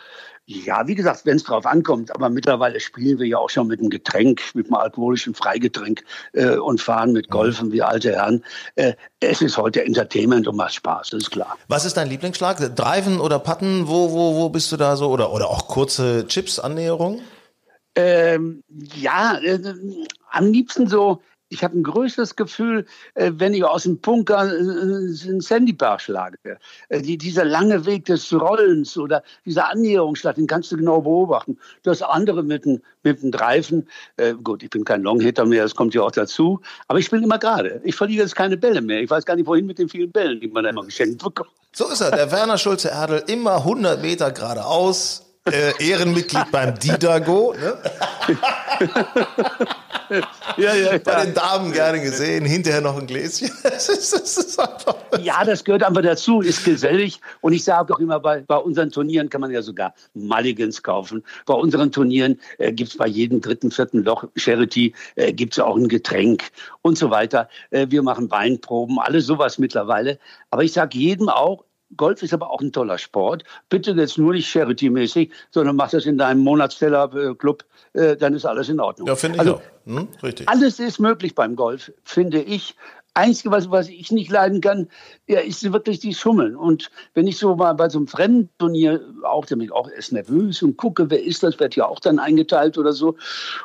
ja, wie gesagt, wenn es drauf ankommt, aber mittlerweile spielen wir ja auch schon mit einem Getränk, mit einem alkoholischen Freigetränk äh, und fahren mit Golfen wie alte Herren. Äh, es ist heute Entertainment und macht Spaß, das ist klar. Was ist dein Lieblingsschlag? Driven oder Patten? Wo, wo, wo bist du da so? Oder, oder auch kurze Chips-Annäherung? Ähm, ja, äh, am liebsten so ich habe ein größeres Gefühl, äh, wenn ich aus dem Bunker äh, einen Sandybar schlage. Äh, die, dieser lange Weg des Rollens oder dieser Annäherungsstadt, den kannst du genau beobachten. Das andere mit dem, mit dem Dreifen, äh, gut, ich bin kein Longhitter mehr, das kommt ja auch dazu, aber ich spiele immer gerade. Ich verliere jetzt keine Bälle mehr. Ich weiß gar nicht, wohin mit den vielen Bällen, die man da immer geschenkt bekommt. So ist er, der Werner Schulze-Erdl, immer 100 Meter geradeaus, äh, Ehrenmitglied beim Didago. Ne? ja, <laughs> ja, ja. Bei den Damen gerne gesehen, hinterher noch ein Gläschen. <laughs> Das ist, das ist einfach ja, das gehört einfach dazu, ist gesellig. Und ich sage auch immer, bei, bei unseren Turnieren kann man ja sogar Mulligans kaufen. Bei unseren Turnieren äh, gibt es bei jedem dritten, vierten Loch Charity, äh, gibt es auch ein Getränk und so weiter. Äh, wir machen Weinproben, alles sowas mittlerweile. Aber ich sage jedem auch, Golf ist aber auch ein toller Sport. Bitte jetzt nur nicht Charity-mäßig, sondern mach das in deinem Monatsteller-Club, äh, dann ist alles in Ordnung. Ja, finde ich also, auch. Hm, richtig. Alles ist möglich beim Golf, finde ich. Einzige, was, was ich nicht leiden kann, ja, ist wirklich die Schummeln. Und wenn ich so mal bei so einem Fremdenturnier auch, dann bin ich auch erst nervös und gucke, wer ist das, wird ja auch dann eingeteilt oder so.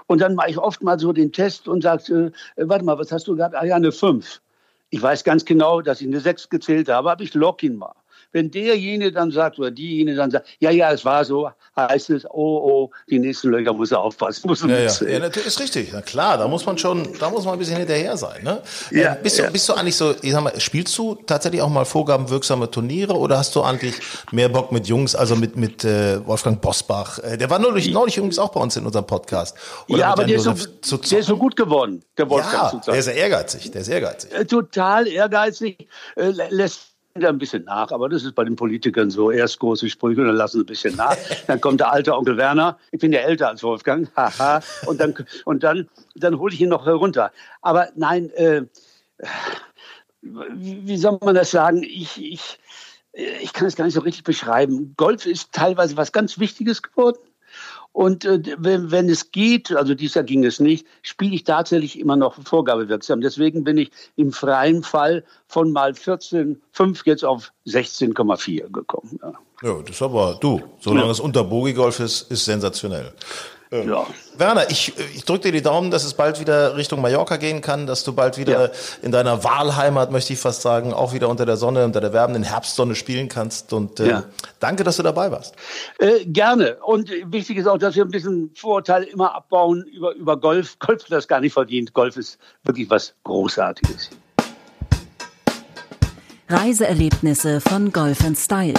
Und dann mache ich oft mal so den Test und sage, äh, warte mal, was hast du gehabt? Ah ja, eine 5. Ich weiß ganz genau, dass ich eine 6 gezählt habe, aber ich lock ihn mal. Wenn derjenige dann sagt oder diejenige dann sagt, ja, ja, es war so, heißt es, oh, oh, die nächsten Löcher muss er aufpassen. Muss ja, ja. ja, natürlich ist richtig. Na klar, da muss man schon, da muss man ein bisschen hinterher sein. Ne? Ja, äh, bist, du, ja. bist du eigentlich so, ich sag mal, spielst du tatsächlich auch mal vorgabenwirksame Turniere oder hast du eigentlich mehr Bock mit Jungs, also mit, mit äh, Wolfgang Bosbach? Äh, der war neulich, neulich übrigens auch bei uns in unserem Podcast. Oder ja, aber der ist, so, der ist so gut geworden, der Wolfgang Ja, der ist ja ehrgeizig, der ist ehrgeizig. Äh, total ehrgeizig, äh, lä- lässt wieder ein bisschen nach, aber das ist bei den Politikern so. Erst große Sprüche und dann lassen sie ein bisschen nach. <laughs> Dann kommt der alte Onkel Werner. Ich bin ja älter als Wolfgang. <laughs> Haha. und dann, und dann, dann hole ich ihn noch herunter. Aber nein, äh, wie wie soll man das sagen? Ich, ich, ich kann es gar nicht so richtig beschreiben. Golf ist teilweise was ganz Wichtiges geworden. Und äh, wenn, wenn es geht, also dieses Jahr ging es nicht, spiele ich tatsächlich immer noch vorgabewirksam. Deswegen bin ich im freien Fall von mal 14,5 jetzt auf 16,4 gekommen. Ja. Ja, das ist aber du. Solange es unter Bogi-Golf ist, ist sensationell. Ja. Werner, ich, ich drücke dir die Daumen, dass es bald wieder Richtung Mallorca gehen kann, dass du bald wieder Ja. in deiner Wahlheimat, möchte ich fast sagen, auch wieder unter der Sonne, unter der wärmenden Herbstsonne spielen kannst. Und äh, Ja. danke, dass du dabei warst. Äh, gerne. Und wichtig ist auch, dass wir ein bisschen Vorurteile immer abbauen über, über Golf. Golf hat das gar nicht verdient. Golf ist wirklich was Großartiges. Reiseerlebnisse von Golf Style.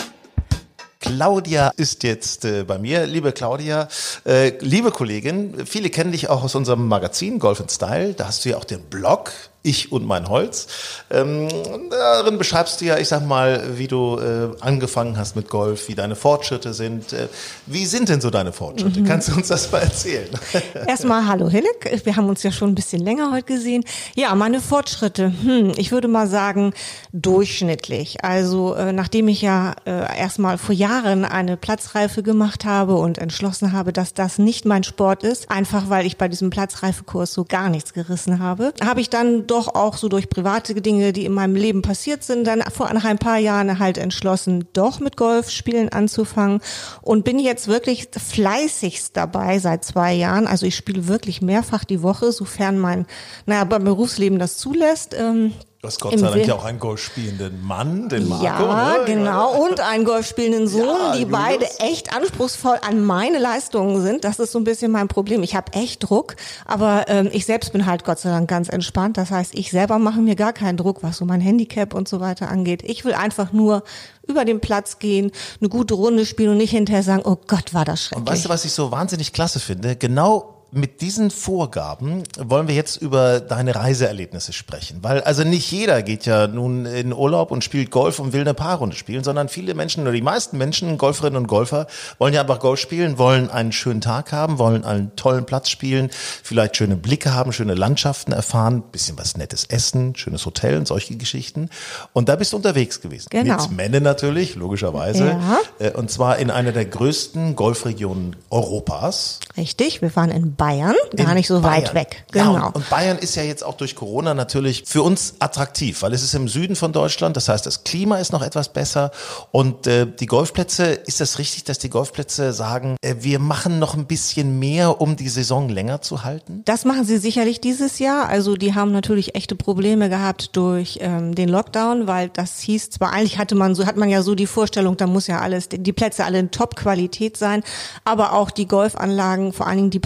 Claudia ist jetzt äh, bei mir. Liebe Claudia, äh, liebe Kollegin, viele kennen dich auch aus unserem Magazin Golf Style. Da hast du ja auch den Blog Ich und mein Holz. Ähm, darin beschreibst du ja, ich sag mal, wie du äh, angefangen hast mit Golf, wie deine Fortschritte sind. Äh, wie sind denn so deine Fortschritte? Kannst du uns das mal erzählen? <laughs> Erstmal hallo Hinek, wir haben uns ja schon ein bisschen länger heute gesehen. Ja, meine Fortschritte, hm, ich würde mal sagen durchschnittlich. Also äh, nachdem ich ja äh, erstmal vor Jahren eine Platzreife gemacht habe und entschlossen habe, dass das nicht mein Sport ist, einfach weil ich bei diesem Platzreifekurs so gar nichts gerissen habe, habe ich dann doch auch so durch private Dinge, die in meinem Leben passiert sind, dann vor ein paar Jahren halt entschlossen, doch mit Golfspielen anzufangen und bin jetzt wirklich fleißigst dabei seit zwei Jahren. Also ich spiele wirklich mehrfach die Woche, sofern mein, naja, beim Berufsleben das zulässt. Ähm, Du hast Gott sei Dank ja auch einen golfspielenden Mann, den Marco. ja, ne? genau. Und einen golfspielenden <laughs> Sohn, Ja, die Julius. beide echt anspruchsvoll an meine Leistungen sind. Das ist so ein bisschen mein Problem. Ich habe echt Druck, aber ähm, ich selbst bin halt Gott sei Dank ganz entspannt. Das heißt, ich selber mache mir gar keinen Druck, was so mein Handicap und so weiter angeht. Ich will einfach nur über den Platz gehen, eine gute Runde spielen und nicht hinterher sagen, oh Gott, war das schrecklich. Und weißt du, was ich so wahnsinnig klasse finde? Genau mit diesen Vorgaben wollen wir jetzt über deine Reiseerlebnisse sprechen. Weil also nicht jeder geht ja nun in Urlaub und spielt Golf und will eine Paarrunde spielen, sondern viele Menschen oder die meisten Menschen, Golferinnen und Golfer, wollen ja einfach Golf spielen, wollen einen schönen Tag haben, wollen einen tollen Platz spielen, vielleicht schöne Blicke haben, schöne Landschaften erfahren, bisschen was Nettes essen, schönes Hotel und solche Geschichten. Und da bist du unterwegs gewesen. Genau. Mit Menne natürlich, logischerweise. Ja. Äh, Und zwar in einer der größten Golfregionen Europas. Richtig, wir waren in Bayern, gar In nicht so Bayern. weit weg. Ja, Genau. und, und Bayern ist ja jetzt auch durch Corona natürlich für uns attraktiv, weil es ist im Süden von Deutschland. Das heißt, das Klima ist noch etwas besser. Und äh, die Golfplätze, ist das richtig, dass die Golfplätze sagen, äh, wir machen noch ein bisschen mehr, um die Saison länger zu halten? Das machen sie sicherlich dieses Jahr. Also die haben natürlich echte Probleme gehabt durch ähm, den Lockdown, weil das hieß zwar eigentlich hatte man so hat man ja so die Vorstellung, da muss ja alles die Plätze alle in Top-Qualität sein, aber auch die Golfanlagen, vor allen Dingen die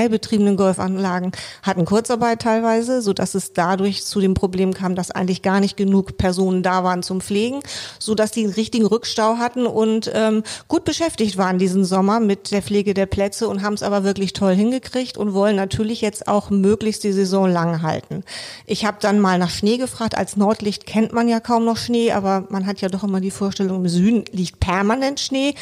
professionell betriebenen Golfanlagen, hatten Kurzarbeit teilweise, so dass es dadurch zu dem Problem kam, dass eigentlich gar nicht genug Personen da waren zum Pflegen, so dass die einen richtigen Rückstau hatten und ähm, gut beschäftigt waren diesen Sommer mit der Pflege der Plätze und haben es aber wirklich toll hingekriegt und wollen natürlich jetzt auch möglichst die Saison lang halten. Ich habe dann mal nach Schnee gefragt. Als Nordlicht kennt man ja kaum noch Schnee, aber man hat ja doch immer die Vorstellung, im Süden liegt permanent Schnee.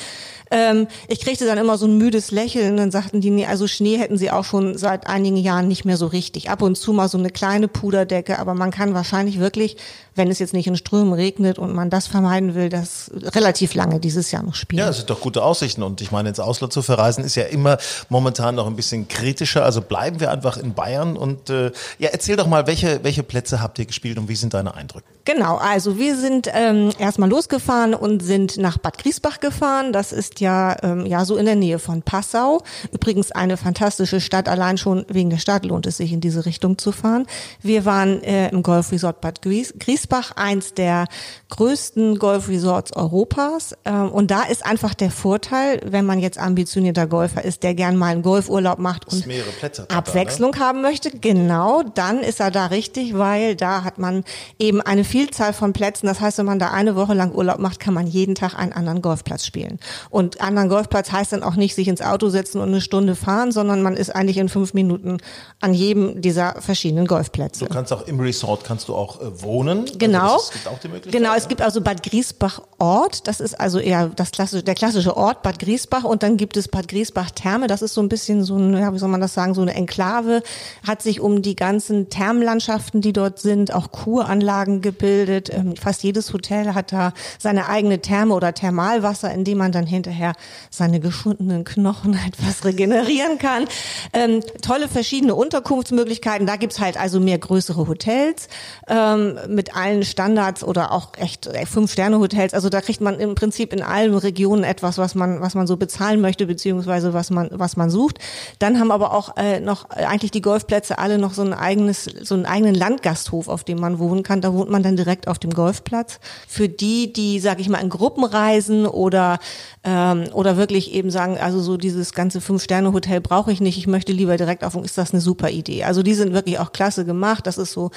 Ähm, ich kriegte dann immer so ein müdes Lächeln und dann sagten die, nee, also Schnee hätten sie auch schon seit einigen Jahren nicht mehr so richtig. Ab und zu mal so eine kleine Puderdecke, aber man kann wahrscheinlich wirklich, wenn es jetzt nicht in Strömen regnet und man das vermeiden will, das relativ lange dieses Jahr noch spielen. Ja, es sind doch gute Aussichten. Und ich meine, ins Ausland zu verreisen ist ja immer momentan noch ein bisschen kritischer. Also bleiben wir einfach in Bayern. Und äh, ja, erzähl doch mal, welche, welche Plätze habt ihr gespielt und wie sind deine Eindrücke? Genau, also wir sind ähm, erstmal losgefahren und sind nach Bad Griesbach gefahren. Das ist ja, ähm, ja so in der Nähe von Passau. Übrigens eine fantastische Stadt. Allein schon wegen der Stadt lohnt es sich in diese Richtung zu fahren. Wir waren äh, im Golfresort Bad Gries Griesbach, eins der größten Golfresorts Europas. Ähm, und da ist einfach der Vorteil, wenn man jetzt ambitionierter Golfer ist, der gern mal einen Golfurlaub macht und da, Abwechslung haben möchte, genau, dann ist er da richtig, weil da hat man eben eine Vielzahl von Plätzen. Das heißt, wenn man da eine Woche lang Urlaub macht, kann man jeden Tag einen anderen Golfplatz spielen. Und anderen Golfplatz heißt dann auch nicht sich ins Auto setzen und eine Stunde fahren, sondern man ist eigentlich in fünf Minuten an jedem dieser verschiedenen Golfplätze. Du kannst auch im Resort kannst du auch äh, wohnen. Genau. Also das, es gibt auch die Möglichkeit. Genau, es gibt also Bad Griesbach Ort, das ist also eher das klassische, der klassische Ort Bad Griesbach und dann gibt es Bad Griesbach Therme, das ist so ein bisschen so ein, ja, wie soll man das sagen, so eine Enklave, hat sich um die ganzen Thermenlandschaften, die dort sind, auch Kuranlagen gebildet. Ähm, fast jedes Hotel hat da seine eigene Therme oder Thermalwasser, in dem man dann hinterher seine geschundenen Knochen <laughs> etwas regenerieren kann. Ähm, tolle verschiedene Unterkunftsmöglichkeiten, da gibt's halt also mehr größere Hotels ähm, mit allen Standards oder auch echt äh, Fünf-Sterne-Hotels. Also da kriegt man im Prinzip in allen Regionen etwas, was man, was man so bezahlen möchte, beziehungsweise was man, was man sucht. Dann haben aber auch äh, noch äh, eigentlich die Golfplätze alle noch so ein eigenes, so einen eigenen Landgasthof, auf dem man wohnen kann. Da wohnt man dann direkt auf dem Golfplatz. Für die, die, sag ich mal, in Gruppen reisen oder ähm, oder wirklich eben sagen, also so dieses ganze Fünf-Sterne-Hotel brauche ich nicht, ich möchte lieber direkt auf, ist das eine super Idee. Also die sind wirklich auch klasse gemacht. Das ist so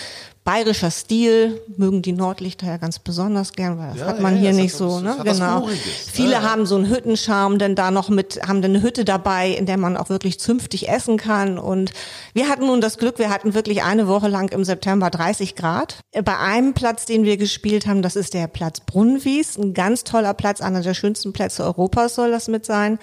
bayerischer Stil, mögen die Nordlichter ja ganz besonders gern, weil das Ja, hat man ja, hier nicht so, das ne? was Genau. Viele Ja, haben so einen Hüttencharme, denn da noch mit, haben dann eine Hütte dabei, in der man auch wirklich zünftig essen kann. Und wir hatten nun das Glück, wir hatten wirklich eine Woche lang im September 30 Grad. Bei einem Platz, den wir gespielt haben, das ist der Platz Brunnenwies, ein ganz toller Platz, einer der schönsten Plätze Europas soll das mit sein.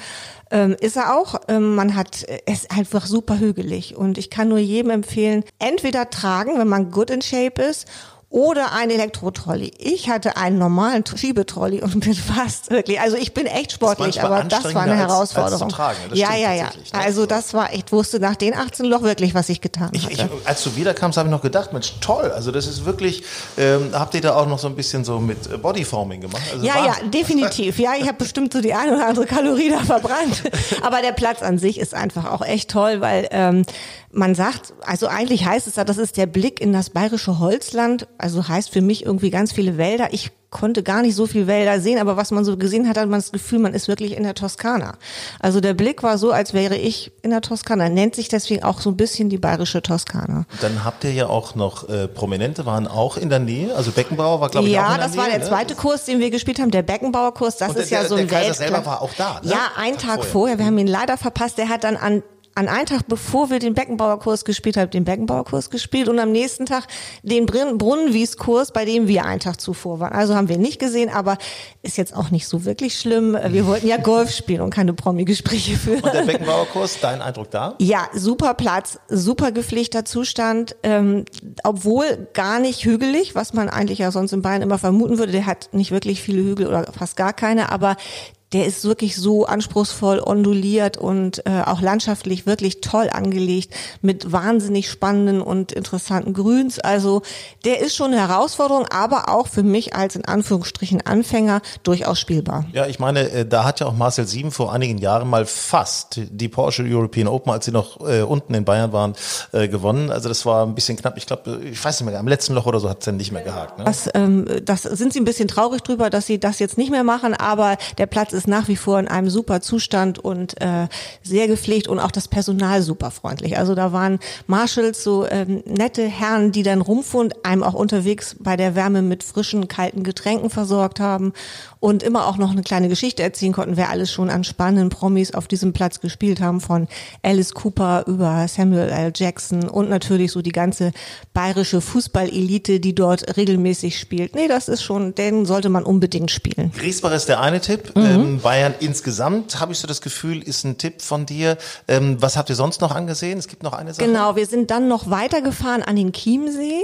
Ähm, ist er auch. Ähm, man hat, es ist einfach super hügelig. Und ich kann nur jedem empfehlen, entweder tragen, wenn man good in shape ist, oder ein Elektrotrolley. Ich hatte einen normalen Schiebetrolley und bin <laughs> fast wirklich, also ich bin echt sportlich, manchmal aber das war eine als- als Herausforderung. tragen, das ja, ja, ja. ne? Also das war, ich wusste nach den 18 Loch wirklich, was ich getan Ich, ich, hatte. als du wiederkamst, habe ich noch gedacht, Mensch, toll. Also das ist wirklich, ähm, habt ihr da auch noch so ein bisschen so mit äh, Bodyforming gemacht? Also ja, ja, definitiv. Ja, ich habe bestimmt so die eine oder andere Kalorie da verbrannt. Aber der Platz an sich ist einfach auch echt toll, weil ähm, man sagt, also eigentlich heißt es ja, das ist der Blick in das bayerische Holzland. Also heißt für mich irgendwie ganz viele Wälder. Ich konnte gar nicht so viel Wälder sehen, aber was man so gesehen hat, hat man das Gefühl, man ist wirklich in der Toskana. Also der Blick war so, als wäre ich in der Toskana. Nennt sich deswegen auch so ein bisschen die bayerische Toskana. Dann habt ihr ja auch noch äh, Prominente, waren auch in der Nähe. Also Beckenbauer war, glaube ich, auch Ja, in der das war Nähe, der ne? zweite Kurs, den wir gespielt haben, der Beckenbauer-Kurs. Das Und ist der- ja so der ein Kaiser Weltkla- selber war auch da, ne? Ja, einen Tag Tag vorher. vorher. Wir haben ihn leider verpasst. Der hat dann an an einem Tag, bevor wir den Beckenbauerkurs gespielt haben, den Beckenbauerkurs gespielt und am nächsten Tag den Brun- Brunnenwieskurs, bei dem wir einen Tag zuvor waren. Also haben wir nicht gesehen, aber ist jetzt auch nicht so wirklich schlimm. Wir wollten ja Golf spielen und keine Promi-Gespräche führen. Und der Beckenbauer-Kurs, dein Eindruck da? Ja, super Platz, super gepflegter Zustand, ähm, obwohl gar nicht hügelig, was man eigentlich ja sonst in Bayern immer vermuten würde. Der hat nicht wirklich viele Hügel oder fast gar keine, aber der ist wirklich so anspruchsvoll onduliert und äh, auch landschaftlich wirklich toll angelegt mit wahnsinnig spannenden und interessanten Grüns. Also der ist schon eine Herausforderung, aber auch für mich als in Anführungsstrichen Anfänger durchaus spielbar. Ja, ich meine, äh, da hat ja auch Marcel Sieben vor einigen Jahren mal fast die Porsche European Open, als sie noch äh, unten in Bayern waren, äh, gewonnen. Also das war ein bisschen knapp. Ich glaube, ich weiß nicht mehr, am letzten Loch oder so hat es dann nicht mehr gehakt. Ne? Das, ähm, das sind sie ein bisschen traurig drüber, dass sie das jetzt nicht mehr machen, aber der Platz ist nach wie vor in einem super Zustand und äh, sehr gepflegt und auch das Personal super freundlich. Also da waren Marshalls so ähm, nette Herren, die dann rumfuhren, einem auch unterwegs bei der Wärme mit frischen, kalten Getränken versorgt haben und immer auch noch eine kleine Geschichte erzählen konnten, wer alles schon an spannenden Promis auf diesem Platz gespielt haben, von Alice Cooper über Samuel L. Jackson und natürlich so die ganze bayerische Fußballelite, die dort regelmäßig spielt. Nee, das ist schon, den sollte man unbedingt spielen. Griesbach ist der eine Tipp. Mhm. Ähm, Bayern insgesamt, habe ich so das Gefühl, ist ein Tipp von dir. Ähm, was habt ihr sonst noch angesehen? Es gibt noch eine Sache. Genau, wir sind dann noch weitergefahren an den Chiemsee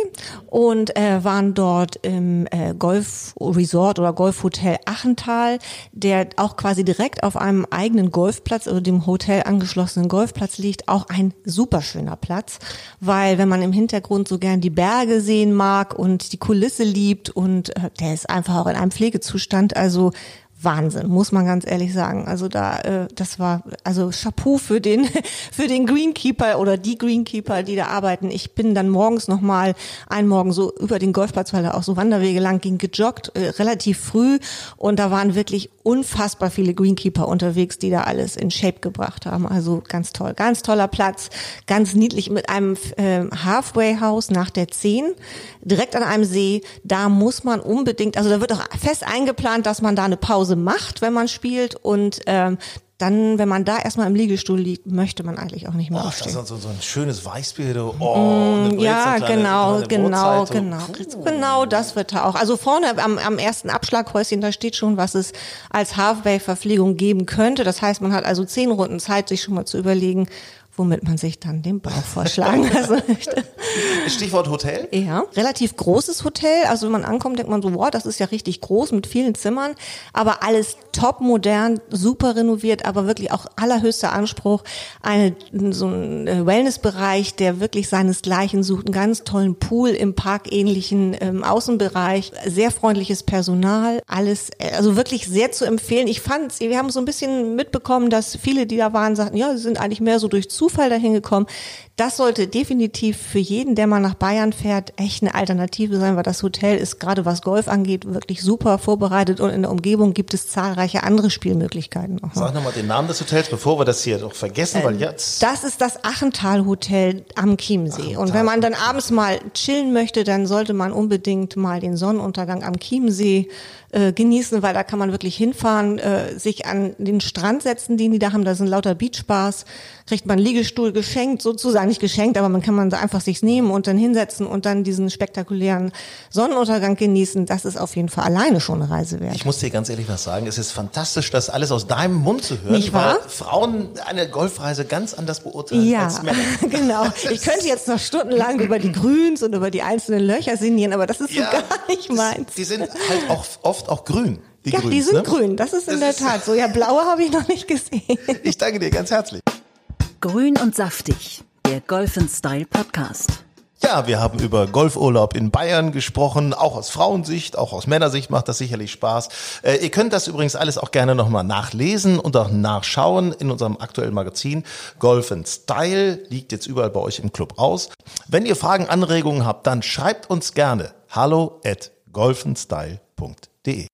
und äh, waren dort im äh, Golf Resort oder Golfhotel Achental, der auch quasi direkt auf einem eigenen Golfplatz oder dem Hotel angeschlossenen Golfplatz liegt. Auch ein super schöner Platz, weil wenn man im Hintergrund so gern die Berge sehen mag und die Kulisse liebt und äh, der ist einfach auch in einem Pflegezustand, also Wahnsinn, muss man ganz ehrlich sagen. Also da, äh, das war also Chapeau für den <laughs> für den Greenkeeper oder die Greenkeeper, die da arbeiten. Ich bin dann morgens noch mal einen Morgen so über den Golfplatz, weil da auch so Wanderwege lang ging, gejoggt, äh, relativ früh und da waren wirklich unfassbar viele Greenkeeper unterwegs, die da alles in Shape gebracht haben. Also ganz toll, ganz toller Platz, ganz niedlich mit einem äh, Halfway House nach der 10, direkt an einem See. Da muss man unbedingt, also da wird auch fest eingeplant, dass man da eine Pause macht, wenn man spielt und ähm, dann, wenn man da erstmal im Liegestuhl liegt, möchte man eigentlich auch nicht mehr oh, aufstehen. Das ist so, so ein schönes Weißbier. Oh, mm, ja, kleine, genau, genau, genau. Genau das wird da auch. Also vorne am, am ersten Abschlaghäuschen, da steht schon, was es als Halfway-Verpflegung geben könnte. Das heißt, man hat also zehn Runden Zeit, sich schon mal zu überlegen, womit man sich dann den Bauch vorschlagen lassen <laughs> möchte. Stichwort Hotel? Ja, relativ großes Hotel. Also wenn man ankommt, denkt man so, wow, das ist ja richtig groß mit vielen Zimmern, aber alles top modern, super renoviert, aber wirklich auch allerhöchster Anspruch. Eine, so ein äh, Wellnessbereich, der wirklich seinesgleichen sucht, einen ganz tollen Pool im parkähnlichen ähm, Außenbereich, sehr freundliches Personal, alles, äh, also wirklich sehr zu empfehlen. Ich fand, wir haben so ein bisschen mitbekommen, dass viele, die da waren, sagten, ja, sie sind eigentlich mehr so durch Zufall dahin gekommen. Das sollte definitiv für jeden, der mal nach Bayern fährt, echt eine Alternative sein, weil das Hotel ist gerade was Golf angeht wirklich super vorbereitet und in der Umgebung gibt es zahlreiche andere Spielmöglichkeiten. Auch Sag nochmal den Namen des Hotels, bevor wir das hier doch vergessen, weil äh, jetzt. Das ist das Achental Hotel am Chiemsee. Achental. Und wenn man dann abends mal chillen möchte, dann sollte man unbedingt mal den Sonnenuntergang am Chiemsee äh, genießen, weil da kann man wirklich hinfahren, äh, sich an den Strand setzen, den die da haben. Da sind lauter Beachbars, kriegt man Liegestuhl geschenkt, sozusagen nicht geschenkt, aber man kann man da einfach sich's nehmen und dann hinsetzen und dann diesen spektakulären Sonnenuntergang genießen. Das ist auf jeden Fall alleine schon eine Reise wert. Ich muss dir ganz ehrlich was sagen, es ist fantastisch, das alles aus deinem Mund zu hören, nicht wahr? Frauen eine Golfreise ganz anders beurteilen ja, als Männer. <laughs> genau. Ich könnte jetzt noch stundenlang über die Grüns und über die einzelnen Löcher sinnieren, aber das ist ja, so gar nicht meins. Die sind halt auch oft auch grün. Die ja, Grüns, die sind ne? grün. Das ist in das der Tat so. Ja, blaue habe ich noch nicht gesehen. Ich danke dir ganz herzlich. Grün und saftig, der Golf Style Podcast. Ja, wir haben über Golfurlaub in Bayern gesprochen, auch aus Frauensicht, auch aus Männersicht macht das sicherlich Spaß. Äh, ihr könnt das übrigens alles auch gerne nochmal nachlesen und auch nachschauen in unserem aktuellen Magazin. Golf Style liegt jetzt überall bei euch im Club aus. Wenn ihr Fragen, Anregungen habt, dann schreibt uns gerne hallo at golfenstyle.de.